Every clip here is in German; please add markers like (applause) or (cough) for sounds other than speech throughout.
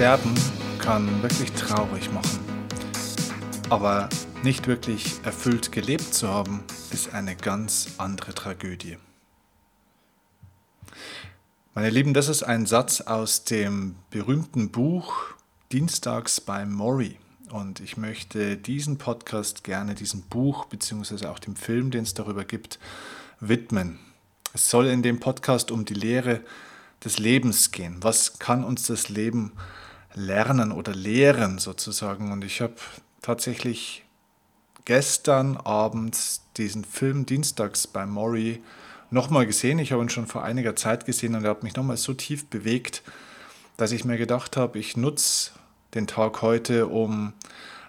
Sterben kann wirklich traurig machen. Aber nicht wirklich erfüllt gelebt zu haben, ist eine ganz andere Tragödie. Meine Lieben, das ist ein Satz aus dem berühmten Buch Dienstags bei Maury. Und ich möchte diesen Podcast gerne diesem Buch bzw. auch dem Film, den es darüber gibt, widmen. Es soll in dem Podcast um die Lehre des Lebens gehen. Was kann uns das Leben lernen oder lehren sozusagen? Und ich habe tatsächlich gestern Abend diesen Film Dienstags bei Maury nochmal gesehen. Ich habe ihn schon vor einiger Zeit gesehen und er hat mich nochmal so tief bewegt, dass ich mir gedacht habe, ich nutze den Tag heute, um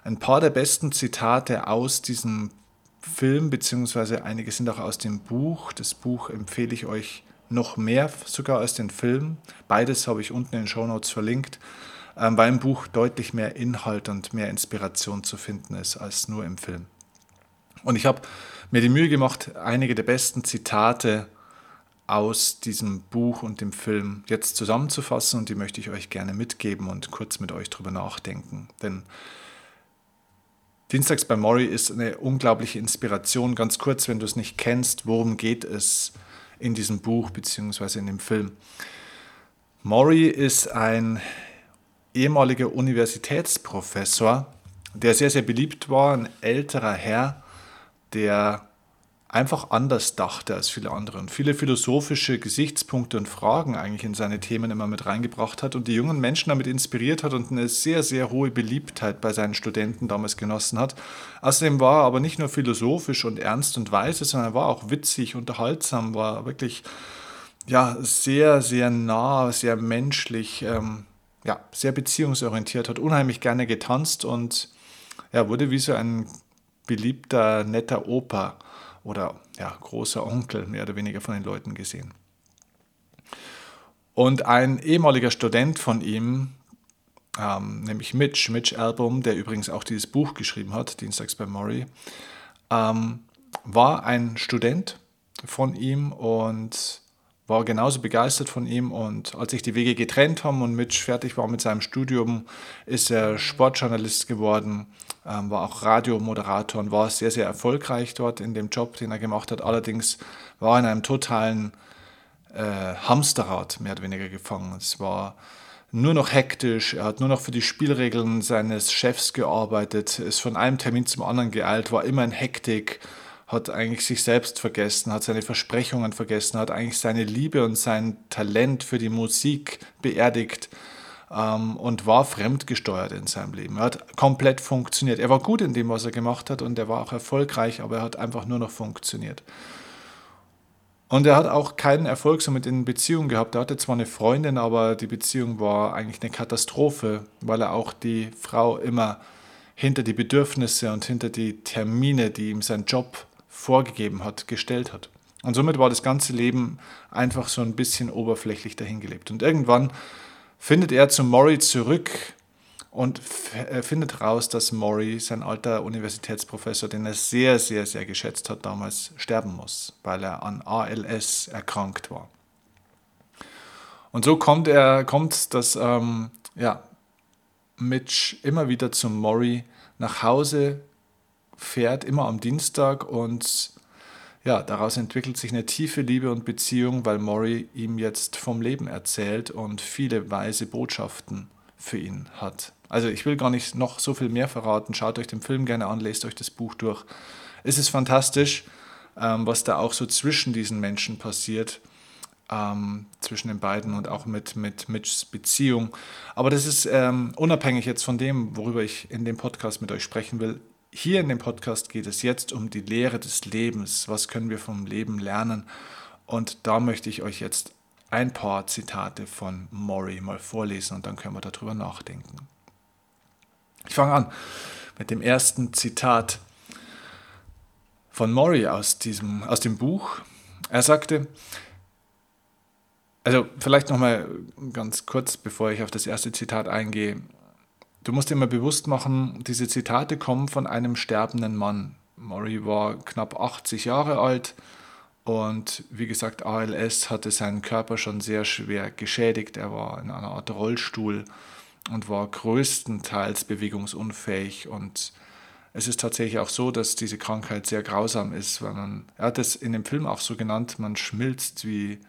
ein paar der besten Zitate aus diesem Film, beziehungsweise einige sind auch aus dem Buch. Das Buch empfehle ich euch noch mehr sogar als den Film. Beides habe ich unten in den Show Notes verlinkt, weil im Buch deutlich mehr Inhalt und mehr Inspiration zu finden ist als nur im Film. Und ich habe mir die Mühe gemacht, einige der besten Zitate aus diesem Buch und dem Film jetzt zusammenzufassen und die möchte ich euch gerne mitgeben und kurz mit euch drüber nachdenken. Denn Dienstags bei Maury ist eine unglaubliche Inspiration. Ganz kurz, wenn du es nicht kennst, worum geht es in diesem Buch bzw. in dem Film? Maury ist ein ehemaliger Universitätsprofessor, der sehr, sehr beliebt war, ein älterer Herr, der einfach anders dachte als viele andere und viele philosophische Gesichtspunkte und Fragen eigentlich in seine Themen immer mit reingebracht hat und die jungen Menschen damit inspiriert hat und eine sehr, sehr hohe Beliebtheit bei seinen Studenten damals genossen hat. Außerdem war er aber nicht nur philosophisch und ernst und weise, sondern er war auch witzig, unterhaltsam, war wirklich ja, sehr, sehr nah, sehr menschlich, ähm, ja, sehr beziehungsorientiert, hat unheimlich gerne getanzt und ja, wurde wie so ein beliebter, netter Opa oder ja, großer Onkel mehr oder weniger von den Leuten gesehen. Und ein ehemaliger Student von ihm, ähm, nämlich Mitch, Mitch Album, der übrigens auch dieses Buch geschrieben hat, Dienstags bei Maury, ähm, war ein Student von ihm und war genauso begeistert von ihm. Und als sich die Wege getrennt haben und Mitch fertig war mit seinem Studium, ist er Sportjournalist geworden, ähm, war auch Radiomoderator und war sehr, sehr erfolgreich dort in dem Job, den er gemacht hat. Allerdings war er in einem totalen äh, Hamsterrad mehr oder weniger gefangen. Es war nur noch hektisch, er hat nur noch für die Spielregeln seines Chefs gearbeitet, ist von einem Termin zum anderen geeilt, war immer in Hektik hat eigentlich sich selbst vergessen, hat seine Versprechungen vergessen, hat eigentlich seine Liebe und sein Talent für die Musik beerdigt ähm, und war fremdgesteuert in seinem Leben. Er hat komplett funktioniert. Er war gut in dem, was er gemacht hat und er war auch erfolgreich, aber er hat einfach nur noch funktioniert. Und er hat auch keinen Erfolg so mit in Beziehungen gehabt. Er hatte zwar eine Freundin, aber die Beziehung war eigentlich eine Katastrophe, weil er auch die Frau immer hinter die Bedürfnisse und hinter die Termine, die ihm sein Job vorgegeben hat, gestellt hat. Und somit war das ganze Leben einfach so ein bisschen oberflächlich dahingelebt. Und irgendwann findet er zu Maury zurück und äh, findet raus, dass Maury, sein alter Universitätsprofessor, den er sehr, sehr, sehr geschätzt hat, damals sterben muss, weil er an ALS erkrankt war. Und so kommt er, kommt, dass ähm, ja, Mitch immer wieder zu Maury nach Hause fährt, immer am Dienstag und ja, daraus entwickelt sich eine tiefe Liebe und Beziehung, weil Maury ihm jetzt vom Leben erzählt und viele weise Botschaften für ihn hat. Also ich will gar nicht noch so viel mehr verraten. Schaut euch den Film gerne an, lest euch das Buch durch. Es ist fantastisch, ähm, was da auch so zwischen diesen Menschen passiert, ähm, zwischen den beiden und auch mit, mit Mitchs Beziehung. Aber das ist ähm, unabhängig jetzt von dem, worüber ich in dem Podcast mit euch sprechen will. Hier in dem Podcast geht es jetzt um die Lehre des Lebens. Was können wir vom Leben lernen? Und da möchte ich euch jetzt ein paar Zitate von Maury mal vorlesen und dann können wir darüber nachdenken. Ich fange an mit dem ersten Zitat von Maury aus, aus dem Buch. Er sagte, also vielleicht nochmal ganz kurz, bevor ich auf das erste Zitat eingehe. Du musst dir mal bewusst machen, diese Zitate kommen von einem sterbenden Mann. Maury war knapp 80 Jahre alt und wie gesagt, ALS hatte seinen Körper schon sehr schwer geschädigt. Er war in einer Art Rollstuhl und war größtenteils bewegungsunfähig. Und es ist tatsächlich auch so, dass diese Krankheit sehr grausam ist, weil man, er hat es in dem Film auch so genannt, man schmilzt wie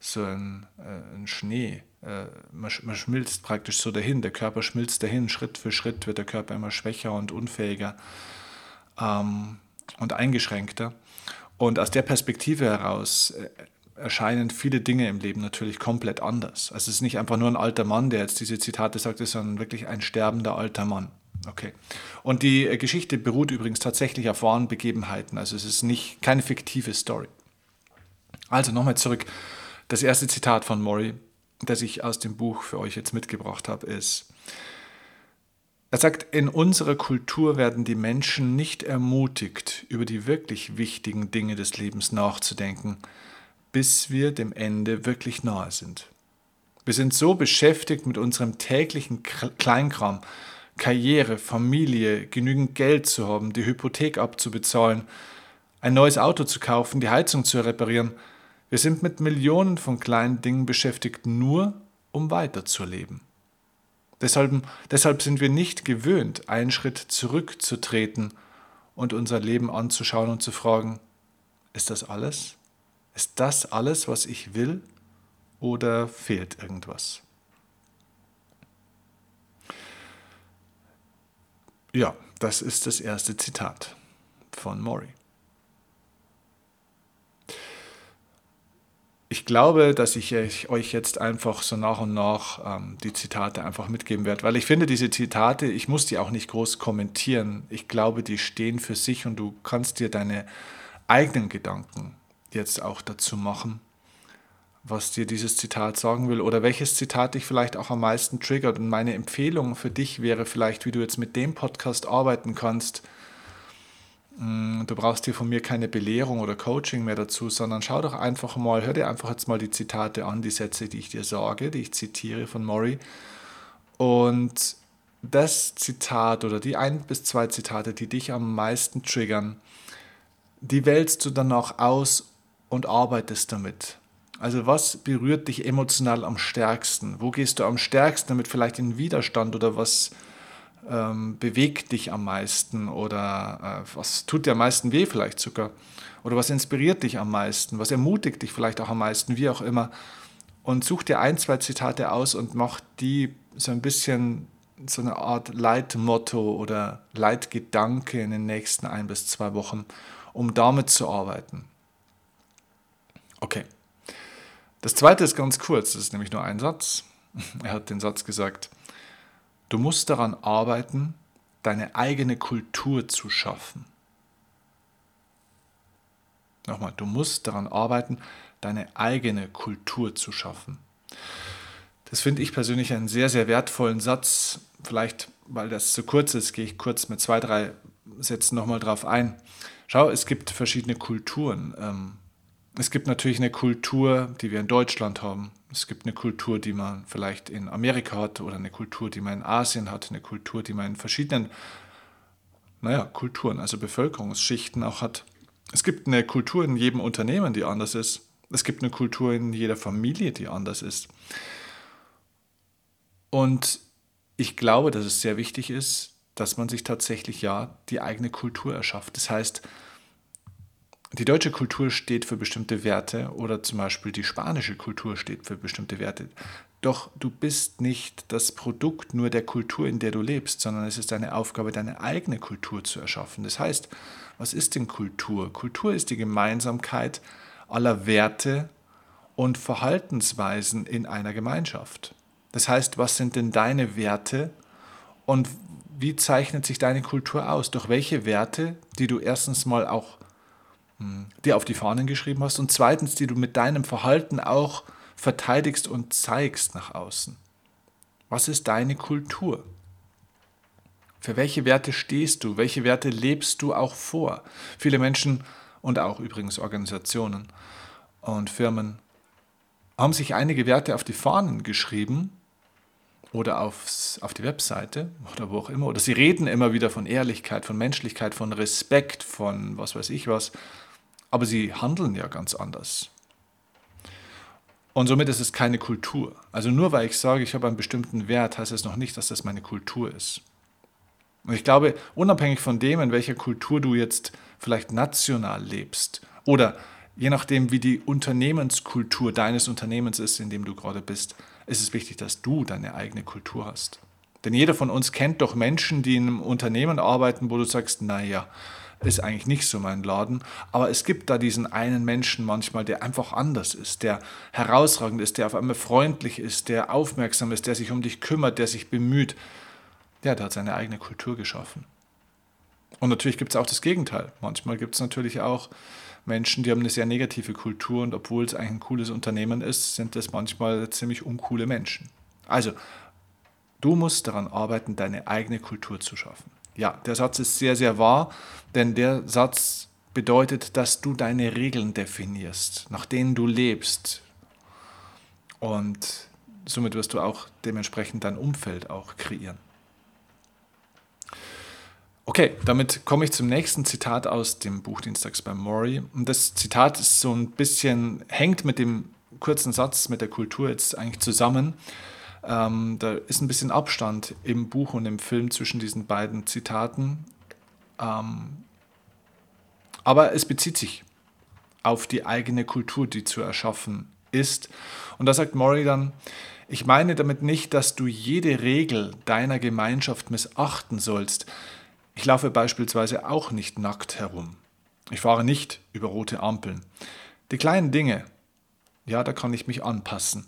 so ein, äh, ein Schnee. Äh, man, man schmilzt praktisch so dahin, der Körper schmilzt dahin, Schritt für Schritt wird der Körper immer schwächer und unfähiger ähm, und eingeschränkter. Und aus der Perspektive heraus äh, erscheinen viele Dinge im Leben natürlich komplett anders. Also es ist nicht einfach nur ein alter Mann, der jetzt diese Zitate sagt, sondern wirklich ein sterbender alter Mann. Okay. Und die äh, Geschichte beruht übrigens tatsächlich auf wahren Begebenheiten. Also es ist nicht keine fiktive Story. Also nochmal zurück. Das erste Zitat von Mori, das ich aus dem Buch für euch jetzt mitgebracht habe, ist, er sagt, in unserer Kultur werden die Menschen nicht ermutigt, über die wirklich wichtigen Dinge des Lebens nachzudenken, bis wir dem Ende wirklich nahe sind. Wir sind so beschäftigt mit unserem täglichen Kleinkram, Karriere, Familie, genügend Geld zu haben, die Hypothek abzubezahlen, ein neues Auto zu kaufen, die Heizung zu reparieren. Wir sind mit Millionen von kleinen Dingen beschäftigt, nur um weiterzuleben. Deshalb, deshalb sind wir nicht gewöhnt, einen Schritt zurückzutreten und unser Leben anzuschauen und zu fragen, ist das alles? Ist das alles, was ich will? Oder fehlt irgendwas? Ja, das ist das erste Zitat von Mori. Ich glaube, dass ich euch jetzt einfach so nach und nach ähm, die Zitate einfach mitgeben werde, weil ich finde, diese Zitate, ich muss die auch nicht groß kommentieren. Ich glaube, die stehen für sich und du kannst dir deine eigenen Gedanken jetzt auch dazu machen was dir dieses Zitat sagen will oder welches Zitat dich vielleicht auch am meisten triggert. Und meine Empfehlung für dich wäre vielleicht, wie du jetzt mit dem Podcast arbeiten kannst. Mm, du brauchst hier von mir keine Belehrung oder Coaching mehr dazu, sondern schau doch einfach mal, hör dir einfach jetzt mal die Zitate an, die Sätze, die ich dir sage, die ich zitiere von Mori. Und das Zitat oder die ein bis zwei Zitate, die dich am meisten triggern, die wählst du dann auch aus und arbeitest damit. Also was berührt dich emotional am stärksten? Wo gehst du am stärksten damit vielleicht in Widerstand oder was ähm, bewegt dich am meisten oder äh, was tut dir am meisten weh vielleicht sogar? Oder was inspiriert dich am meisten? Was ermutigt dich vielleicht auch am meisten? Wie auch immer. Und such dir ein, zwei Zitate aus und mach die so ein bisschen so eine Art Leitmotto oder Leitgedanke in den nächsten ein bis zwei Wochen, um damit zu arbeiten. Okay. Das zweite ist ganz kurz, das ist nämlich nur ein Satz. (laughs) Er hat den Satz gesagt, du musst daran arbeiten, deine eigene Kultur zu schaffen. Nochmal, du musst daran arbeiten, deine eigene Kultur zu schaffen. Das finde ich persönlich einen sehr, sehr wertvollen Satz. Vielleicht, weil das zu kurz ist, gehe ich kurz mit zwei, drei Sätzen nochmal drauf ein. Schau, es gibt verschiedene Kulturen. Ähm, es gibt natürlich eine Kultur, die wir in Deutschland haben. Es gibt eine Kultur, die man vielleicht in Amerika hat oder eine Kultur, die man in Asien hat, eine Kultur, die man in verschiedenen, naja, Kulturen, also Bevölkerungsschichten auch hat. Es gibt eine Kultur in jedem Unternehmen, die anders ist. Es gibt eine Kultur in jeder Familie, die anders ist. Und ich glaube, dass es sehr wichtig ist, dass man sich tatsächlich ja die eigene Kultur erschafft. Das heißt, die deutsche Kultur steht für bestimmte Werte oder zum Beispiel die spanische Kultur steht für bestimmte Werte. Doch du bist nicht das Produkt nur der Kultur, in der du lebst, sondern es ist deine Aufgabe, deine eigene Kultur zu erschaffen. Das heißt, was ist denn Kultur? Kultur ist die Gemeinsamkeit aller Werte und Verhaltensweisen in einer Gemeinschaft. Das heißt, was sind denn deine Werte und wie zeichnet sich deine Kultur aus? Durch welche Werte, die du erstens mal auch dir auf die Fahnen geschrieben hast und zweitens, die du mit deinem Verhalten auch verteidigst und zeigst nach außen. Was ist deine Kultur? Für welche Werte stehst du? Welche Werte lebst du auch vor? Viele Menschen und auch übrigens Organisationen und Firmen haben sich einige Werte auf die Fahnen geschrieben oder aufs, auf die Webseite oder wo auch immer. Oder sie reden immer wieder von Ehrlichkeit, von Menschlichkeit, von Respekt, von was weiß ich was aber sie handeln ja ganz anders. Und somit ist es keine Kultur. Also nur weil ich sage, ich habe einen bestimmten Wert, heißt es noch nicht, dass das meine Kultur ist. Und ich glaube, unabhängig von dem, in welcher Kultur du jetzt vielleicht national lebst oder je nachdem, wie die Unternehmenskultur deines Unternehmens ist, in dem du gerade bist, ist es wichtig, dass du deine eigene Kultur hast. Denn jeder von uns kennt doch Menschen, die in einem Unternehmen arbeiten, wo du sagst, naja, ist eigentlich nicht so mein Laden. Aber es gibt da diesen einen Menschen manchmal, der einfach anders ist, der herausragend ist, der auf einmal freundlich ist, der aufmerksam ist, der sich um dich kümmert, der sich bemüht. Ja, der hat seine eigene Kultur geschaffen. Und natürlich gibt es auch das Gegenteil. Manchmal gibt es natürlich auch Menschen, die haben eine sehr negative Kultur und obwohl es eigentlich ein cooles Unternehmen ist, sind das manchmal ziemlich uncoole Menschen. Also, du musst daran arbeiten, deine eigene Kultur zu schaffen. Ja, der Satz ist sehr, sehr wahr, denn der Satz bedeutet, dass du deine Regeln definierst, nach denen du lebst. Und somit wirst du auch dementsprechend dein Umfeld auch kreieren. Okay, damit komme ich zum nächsten Zitat aus dem Buch Dienstags bei Maury. Und das Zitat ist so ein bisschen, hängt mit dem kurzen Satz mit der Kultur jetzt eigentlich zusammen. Ähm, da ist ein bisschen Abstand im Buch und im Film zwischen diesen beiden Zitaten. Ähm, aber es bezieht sich auf die eigene Kultur, die zu erschaffen ist. Und da sagt Maury dann, ich meine damit nicht, dass du jede Regel deiner Gemeinschaft missachten sollst. Ich laufe beispielsweise auch nicht nackt herum. Ich fahre nicht über rote Ampeln. Die kleinen Dinge, ja, da kann ich mich anpassen.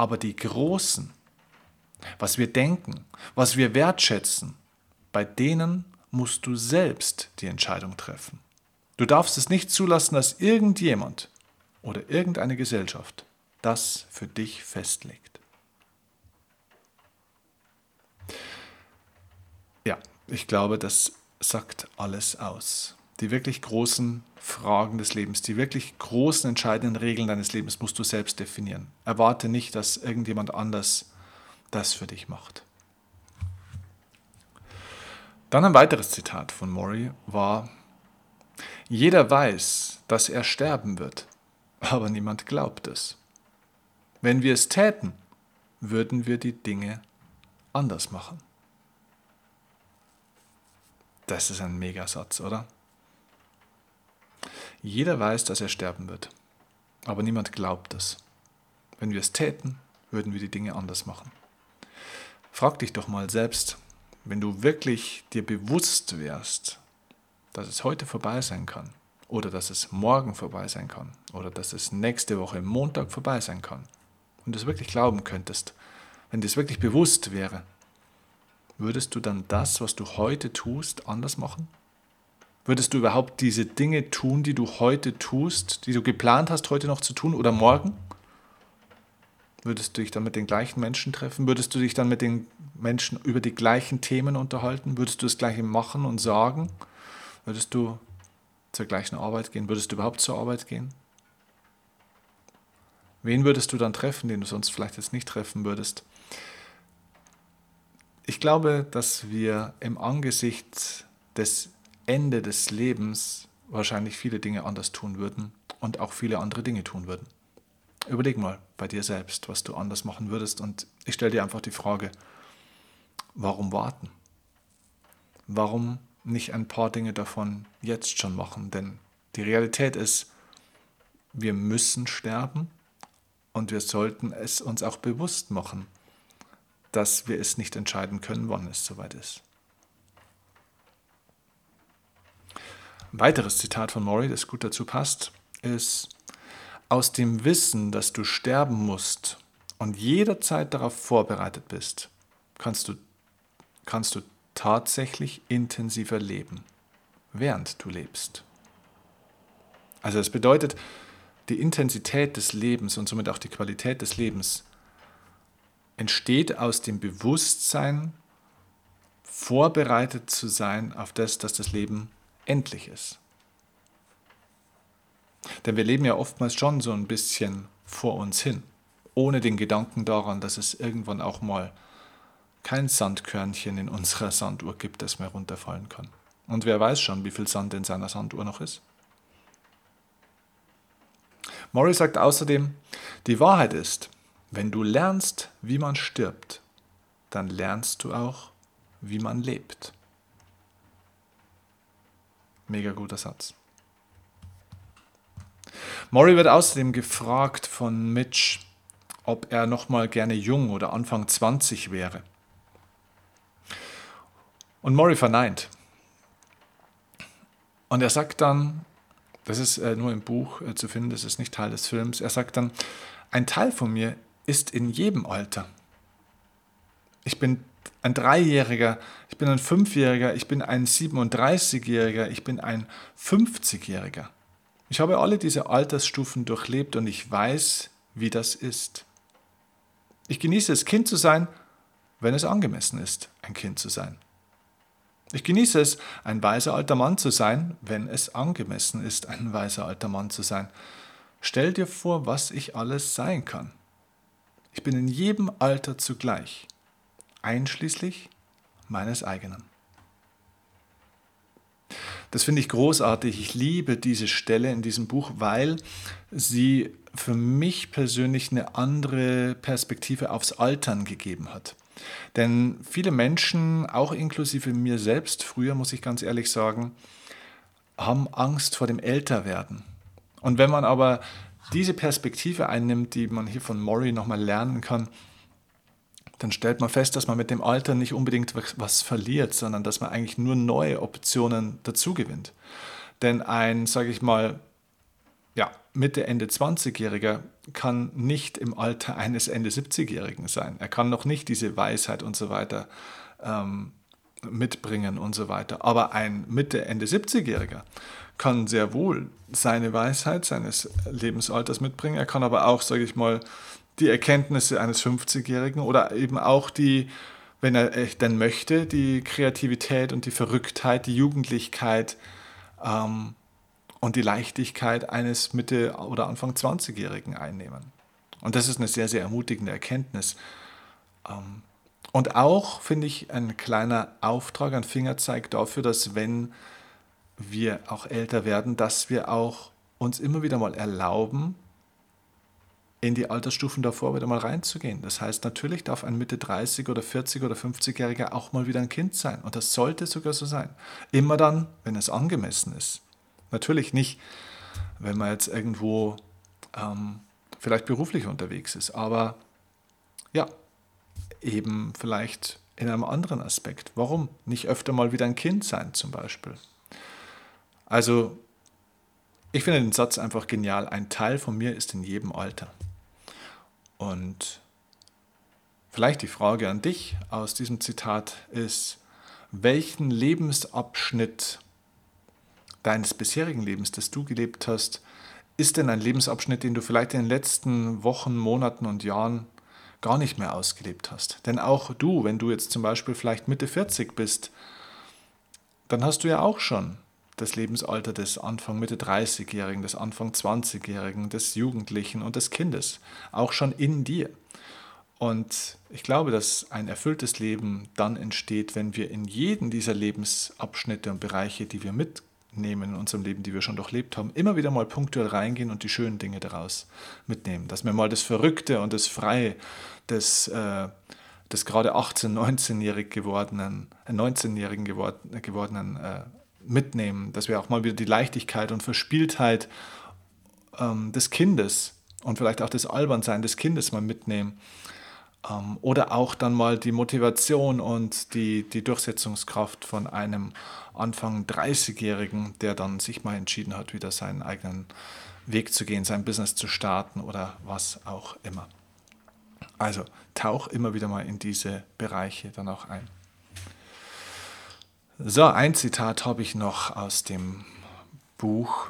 Aber die großen, was wir denken, was wir wertschätzen, bei denen musst du selbst die Entscheidung treffen. Du darfst es nicht zulassen, dass irgendjemand oder irgendeine Gesellschaft das für dich festlegt. Ja, ich glaube, das sagt alles aus die wirklich großen Fragen des Lebens, die wirklich großen entscheidenden Regeln deines Lebens musst du selbst definieren. Erwarte nicht, dass irgendjemand anders das für dich macht. Dann ein weiteres Zitat von Maury war, jeder weiß, dass er sterben wird, aber niemand glaubt es. Wenn wir es täten, würden wir die Dinge anders machen. Das ist ein Megasatz, oder? Jeder weiß, dass er sterben wird, aber niemand glaubt es. Wenn wir es täten, würden wir die Dinge anders machen. Frag dich doch mal selbst, wenn du wirklich dir bewusst wärst, dass es heute vorbei sein kann oder dass es morgen vorbei sein kann oder dass es nächste Woche Montag vorbei sein kann und du es wirklich glauben könntest, wenn dir es wirklich bewusst wäre, würdest du dann das, was du heute tust, anders machen? Würdest du überhaupt diese Dinge tun, die du heute tust, die du geplant hast, heute noch zu tun oder morgen? Würdest du dich dann mit den gleichen Menschen treffen? Würdest du dich dann mit den Menschen über die gleichen Themen unterhalten? Würdest du das gleiche machen und sagen? Würdest du zur gleichen Arbeit gehen? Würdest du überhaupt zur Arbeit gehen? Wen würdest du dann treffen, den du sonst vielleicht jetzt nicht treffen würdest? Ich glaube, dass wir im Angesicht des Ende des Lebens wahrscheinlich viele Dinge anders tun würden und auch viele andere Dinge tun würden. Überleg mal bei dir selbst, was du anders machen würdest und ich stelle dir einfach die Frage, warum warten? Warum nicht ein paar Dinge davon jetzt schon machen? Denn die Realität ist, wir müssen sterben und wir sollten es uns auch bewusst machen, dass wir es nicht entscheiden können, wann es soweit ist. Ein weiteres Zitat von Maury, das gut dazu passt, ist, aus dem Wissen, dass du sterben musst und jederzeit darauf vorbereitet bist, kannst du, kannst du tatsächlich intensiver leben, während du lebst. Also das bedeutet, die Intensität des Lebens und somit auch die Qualität des Lebens entsteht aus dem Bewusstsein, vorbereitet zu sein auf das, dass das Leben endlich ist. Denn wir leben ja oftmals schon so ein bisschen vor uns hin, ohne den Gedanken daran, dass es irgendwann auch mal kein Sandkörnchen in unserer Sanduhr gibt, das mehr runterfallen kann. Und wer weiß schon, wie viel Sand in seiner Sanduhr noch ist? Murray sagt außerdem, die Wahrheit ist, wenn du lernst, wie man stirbt, dann lernst du auch, wie man lebt. Mega guter Satz. Maury wird außerdem gefragt von Mitch, ob er nochmal gerne jung oder Anfang 20 wäre. Und Maury verneint. Und er sagt dann, das ist äh, nur im Buch äh, zu finden, das ist nicht Teil des Films, er sagt dann, ein Teil von mir ist in jedem Alter. Ich bin ein Dreijähriger, ich bin ein Fünfjähriger, ich bin ein 37-Jähriger, ich bin ein 50-Jähriger. Ich habe alle diese Altersstufen durchlebt und ich weiß, wie das ist. Ich genieße es, Kind zu sein, wenn es angemessen ist, ein Kind zu sein. Ich genieße es, ein weiser alter Mann zu sein, wenn es angemessen ist, ein weiser alter Mann zu sein. Stell dir vor, was ich alles sein kann. Ich bin in jedem Alter zugleich einschließlich meines eigenen. Das finde ich großartig. Ich liebe diese Stelle in diesem Buch, weil sie für mich persönlich eine andere Perspektive aufs Altern gegeben hat. Denn viele Menschen, auch inklusive mir selbst, früher muss ich ganz ehrlich sagen, haben Angst vor dem Älterwerden. Und wenn man aber diese Perspektive einnimmt, die man hier von Maury nochmal lernen kann, dann stellt man fest, dass man mit dem Alter nicht unbedingt was verliert, sondern dass man eigentlich nur neue Optionen dazugewinnt. Denn ein, sage ich mal, ja, Mitte, Ende 20-Jähriger kann nicht im Alter eines Ende 70-Jährigen sein. Er kann noch nicht diese Weisheit und so weiter ähm, mitbringen und so weiter. Aber ein Mitte, Ende 70-Jähriger kann sehr wohl seine Weisheit seines Lebensalters mitbringen. Er kann aber auch, sage ich mal, die Erkenntnisse eines 50-Jährigen oder eben auch die, wenn er denn möchte, die Kreativität und die Verrücktheit, die Jugendlichkeit ähm, und die Leichtigkeit eines Mitte- oder Anfang 20-Jährigen einnehmen. Und das ist eine sehr, sehr ermutigende Erkenntnis. Ähm, und auch, finde ich, ein kleiner Auftrag, ein Fingerzeig dafür, dass wenn wir auch älter werden, dass wir auch uns immer wieder mal erlauben, in die Altersstufen davor wieder mal reinzugehen. Das heißt, natürlich darf ein Mitte 30 oder 40 oder 50-Jähriger auch mal wieder ein Kind sein. Und das sollte sogar so sein. Immer dann, wenn es angemessen ist. Natürlich nicht, wenn man jetzt irgendwo ähm, vielleicht beruflich unterwegs ist, aber ja, eben vielleicht in einem anderen Aspekt. Warum nicht öfter mal wieder ein Kind sein zum Beispiel? Also, ich finde den Satz einfach genial. Ein Teil von mir ist in jedem Alter. Und vielleicht die Frage an dich aus diesem Zitat ist, welchen Lebensabschnitt deines bisherigen Lebens, das du gelebt hast, ist denn ein Lebensabschnitt, den du vielleicht in den letzten Wochen, Monaten und Jahren gar nicht mehr ausgelebt hast? Denn auch du, wenn du jetzt zum Beispiel vielleicht Mitte 40 bist, dann hast du ja auch schon das Lebensalter des Anfang Mitte 30-Jährigen, des Anfang 20-Jährigen, des Jugendlichen und des Kindes, auch schon in dir. Und ich glaube, dass ein erfülltes Leben dann entsteht, wenn wir in jeden dieser Lebensabschnitte und Bereiche, die wir mitnehmen in unserem Leben, die wir schon durchlebt haben, immer wieder mal punktuell reingehen und die schönen Dinge daraus mitnehmen. Dass wir mal das Verrückte und das Freie des, äh, des gerade 18-, 19-jährig gewordenen, äh, 19-jährigen geworden, gewordenen äh, mitnehmen, dass wir auch mal wieder die Leichtigkeit und Verspieltheit ähm, des Kindes und vielleicht auch das Albernsein des Kindes mal mitnehmen. Ähm, oder auch dann mal die Motivation und die, die Durchsetzungskraft von einem Anfang 30-Jährigen, der dann sich mal entschieden hat, wieder seinen eigenen Weg zu gehen, sein Business zu starten oder was auch immer. Also tauch immer wieder mal in diese Bereiche dann auch ein. So, ein Zitat habe ich noch aus dem Buch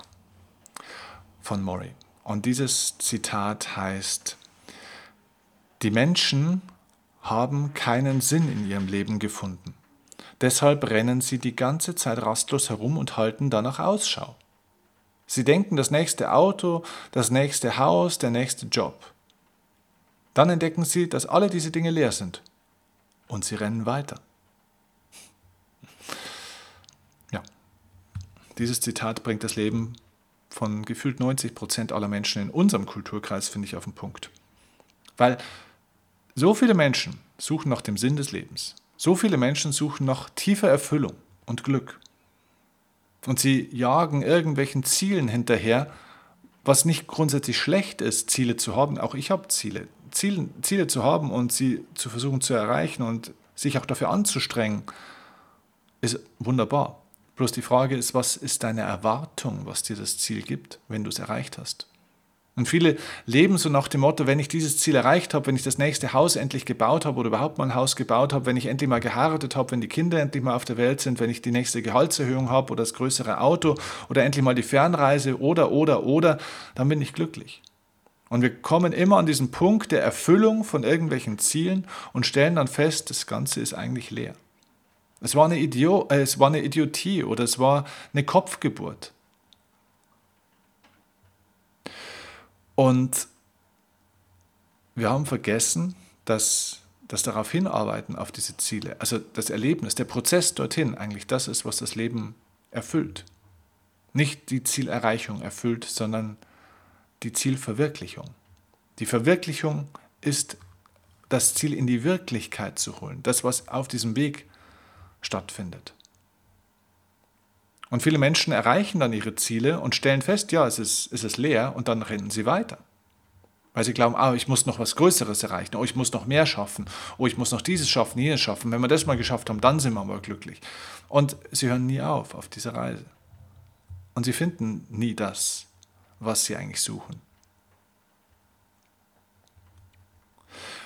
von Murray. Und dieses Zitat heißt, die Menschen haben keinen Sinn in ihrem Leben gefunden. Deshalb rennen sie die ganze Zeit rastlos herum und halten danach Ausschau. Sie denken das nächste Auto, das nächste Haus, der nächste Job. Dann entdecken sie, dass alle diese Dinge leer sind. Und sie rennen weiter. Dieses Zitat bringt das Leben von gefühlt 90 Prozent aller Menschen in unserem Kulturkreis, finde ich, auf den Punkt. Weil so viele Menschen suchen nach dem Sinn des Lebens. So viele Menschen suchen nach tiefer Erfüllung und Glück. Und sie jagen irgendwelchen Zielen hinterher, was nicht grundsätzlich schlecht ist, Ziele zu haben. Auch ich habe Ziele. Ziele, Ziele zu haben und sie zu versuchen zu erreichen und sich auch dafür anzustrengen, ist wunderbar. Bloß die Frage ist, was ist deine Erwartung, was dir das Ziel gibt, wenn du es erreicht hast? Und viele leben so nach dem Motto, wenn ich dieses Ziel erreicht habe, wenn ich das nächste Haus endlich gebaut habe oder überhaupt mal ein Haus gebaut habe, wenn ich endlich mal geheiratet habe, wenn die Kinder endlich mal auf der Welt sind, wenn ich die nächste Gehaltserhöhung habe oder das größere Auto oder endlich mal die Fernreise oder, oder, oder, dann bin ich glücklich. Und wir kommen immer an diesen Punkt der Erfüllung von irgendwelchen Zielen und stellen dann fest, das Ganze ist eigentlich leer. Es war eine, Idio äh, es war eine Idiotie oder es war eine Kopfgeburt. Und wir haben vergessen, dass das darauf hinarbeiten, auf diese Ziele, also das Erlebnis, der Prozess dorthin eigentlich das ist, was das Leben erfüllt. Nicht die Zielerreichung erfüllt, sondern die Zielverwirklichung. Die Verwirklichung ist das Ziel in die Wirklichkeit zu holen, das, was auf diesem Weg stattfindet. Und viele Menschen erreichen dann ihre Ziele und stellen fest, ja, es ist, es leer und dann rennen sie weiter. Weil sie glauben, ah, ich muss noch was Größeres erreichen, oh, ich muss noch mehr schaffen, oh, ich muss noch dieses schaffen, jenes schaffen. Wenn wir das mal geschafft haben, dann sind wir mal glücklich. Und sie hören nie auf auf dieser Reise. Und sie finden nie das, was sie eigentlich suchen.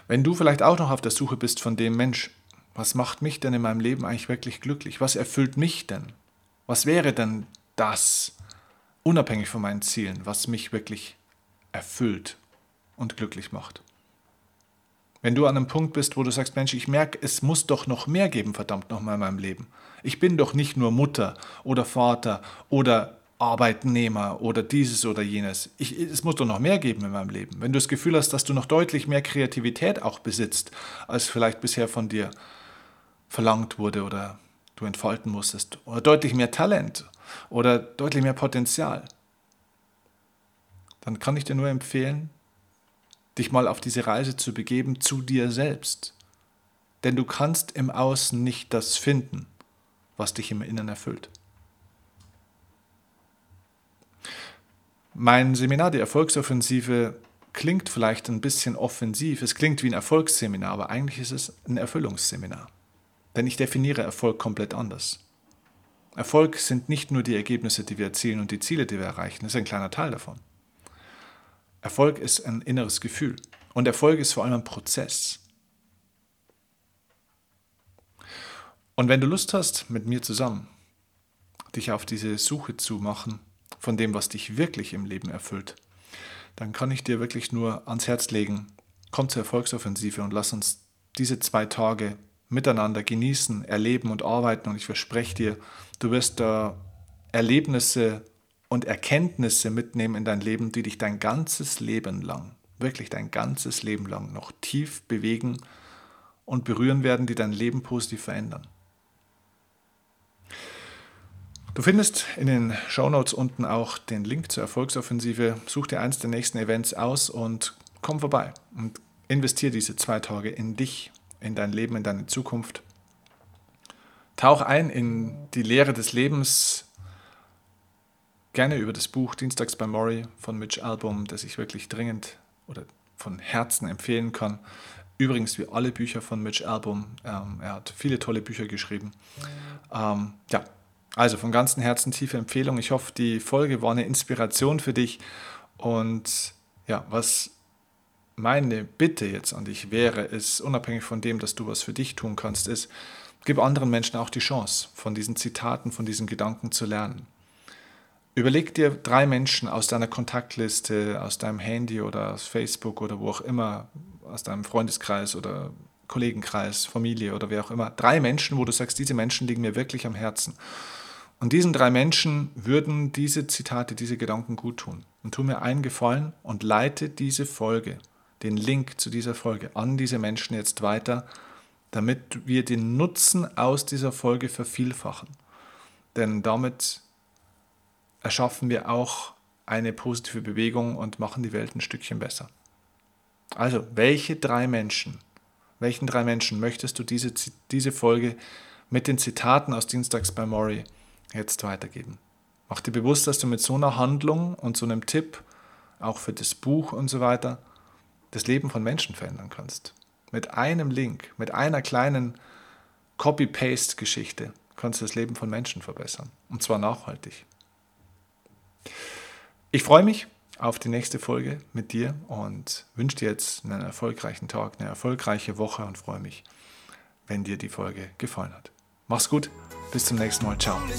Wenn du vielleicht auch noch auf der Suche bist von dem Mensch, was macht mich denn in meinem Leben eigentlich wirklich glücklich? Was erfüllt mich denn? Was wäre denn das, unabhängig von meinen Zielen, was mich wirklich erfüllt und glücklich macht? Wenn du an einem Punkt bist, wo du sagst, Mensch, ich merke, es muss doch noch mehr geben, verdammt nochmal in meinem Leben. Ich bin doch nicht nur Mutter oder Vater oder Arbeitnehmer oder dieses oder jenes. Ich, es muss doch noch mehr geben in meinem Leben. Wenn du das Gefühl hast, dass du noch deutlich mehr Kreativität auch besitzt, als vielleicht bisher von dir verlangt wurde oder du entfalten musstest. Oder deutlich mehr Talent oder deutlich mehr Potenzial. Dann kann ich dir nur empfehlen, dich mal auf diese Reise zu begeben zu dir selbst. Denn du kannst im Außen nicht das finden, was dich im Inneren erfüllt. Mein Seminar, die Erfolgsoffensive, klingt vielleicht ein bisschen offensiv. Es klingt wie ein Erfolgsseminar, aber eigentlich ist es ein Erfüllungsseminar. Denn ich definiere Erfolg komplett anders. Erfolg sind nicht nur die Ergebnisse, die wir erzielen und die Ziele, die wir erreichen. Das ist ein kleiner Teil davon. Erfolg ist ein inneres Gefühl. Und Erfolg ist vor allem ein Prozess. Und wenn du Lust hast, mit mir zusammen dich auf diese Suche zu machen von dem, was dich wirklich im Leben erfüllt, dann kann ich dir wirklich nur ans Herz legen, komm zur Erfolgsoffensive und lass uns diese zwei Tage miteinander genießen, erleben und arbeiten. Und ich verspreche dir, du wirst da Erlebnisse und Erkenntnisse mitnehmen in dein Leben, die dich dein ganzes Leben lang, wirklich dein ganzes Leben lang noch tief bewegen und berühren werden, die dein Leben positiv verändern. Du findest in den Shownotes unten auch den Link zur Erfolgsoffensive. Such dir eins der nächsten Events aus und komm vorbei und investiere diese zwei Tage in dich in dein Leben, in deine Zukunft. Tauch ein in die Lehre des Lebens, gerne über das Buch Dienstags bei Maury von Mitch Album, das ich wirklich dringend oder von Herzen empfehlen kann. Übrigens wie alle Bücher von Mitch Album. Ähm, er hat viele tolle Bücher geschrieben. Ähm, ja, also von ganzem Herzen tiefe Empfehlung. Ich hoffe, die Folge war eine Inspiration für dich. Und ja, was meine Bitte jetzt an dich wäre, ist, unabhängig von dem, dass du was für dich tun kannst, ist, gib anderen Menschen auch die Chance, von diesen Zitaten, von diesen Gedanken zu lernen. Überleg dir drei Menschen aus deiner Kontaktliste, aus deinem Handy oder aus Facebook oder wo auch immer, aus deinem Freundeskreis oder Kollegenkreis, Familie oder wer auch immer, drei Menschen, wo du sagst, diese Menschen liegen mir wirklich am Herzen. Und diesen drei Menschen würden diese Zitate, diese Gedanken gut tun. Und tu mir einen Gefallen und leite diese Folge den Link zu dieser Folge an diese Menschen jetzt weiter, damit wir den Nutzen aus dieser Folge vervielfachen. Denn damit erschaffen wir auch eine positive Bewegung und machen die Welt ein Stückchen besser. Also, welche drei Menschen, welchen drei Menschen möchtest du diese, diese Folge mit den Zitaten aus Dienstags bei Maury jetzt weitergeben? Mach dir bewusst, dass du mit so einer Handlung und so einem Tipp, auch für das Buch und so weiter, das Leben von Menschen verändern kannst. Mit einem Link, mit einer kleinen Copy-Paste-Geschichte kannst du das Leben von Menschen verbessern. Und zwar nachhaltig. Ich freue mich auf die nächste Folge mit dir und wünsche dir jetzt einen erfolgreichen Tag, eine erfolgreiche Woche und freue mich, wenn dir die Folge gefallen hat. Mach's gut, bis zum nächsten Mal. Ciao, dein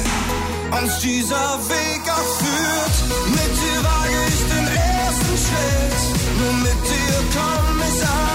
bei als dieser Weg erführt. Mit dir wage ich den ersten Schritt, nur mit dir komm ich an.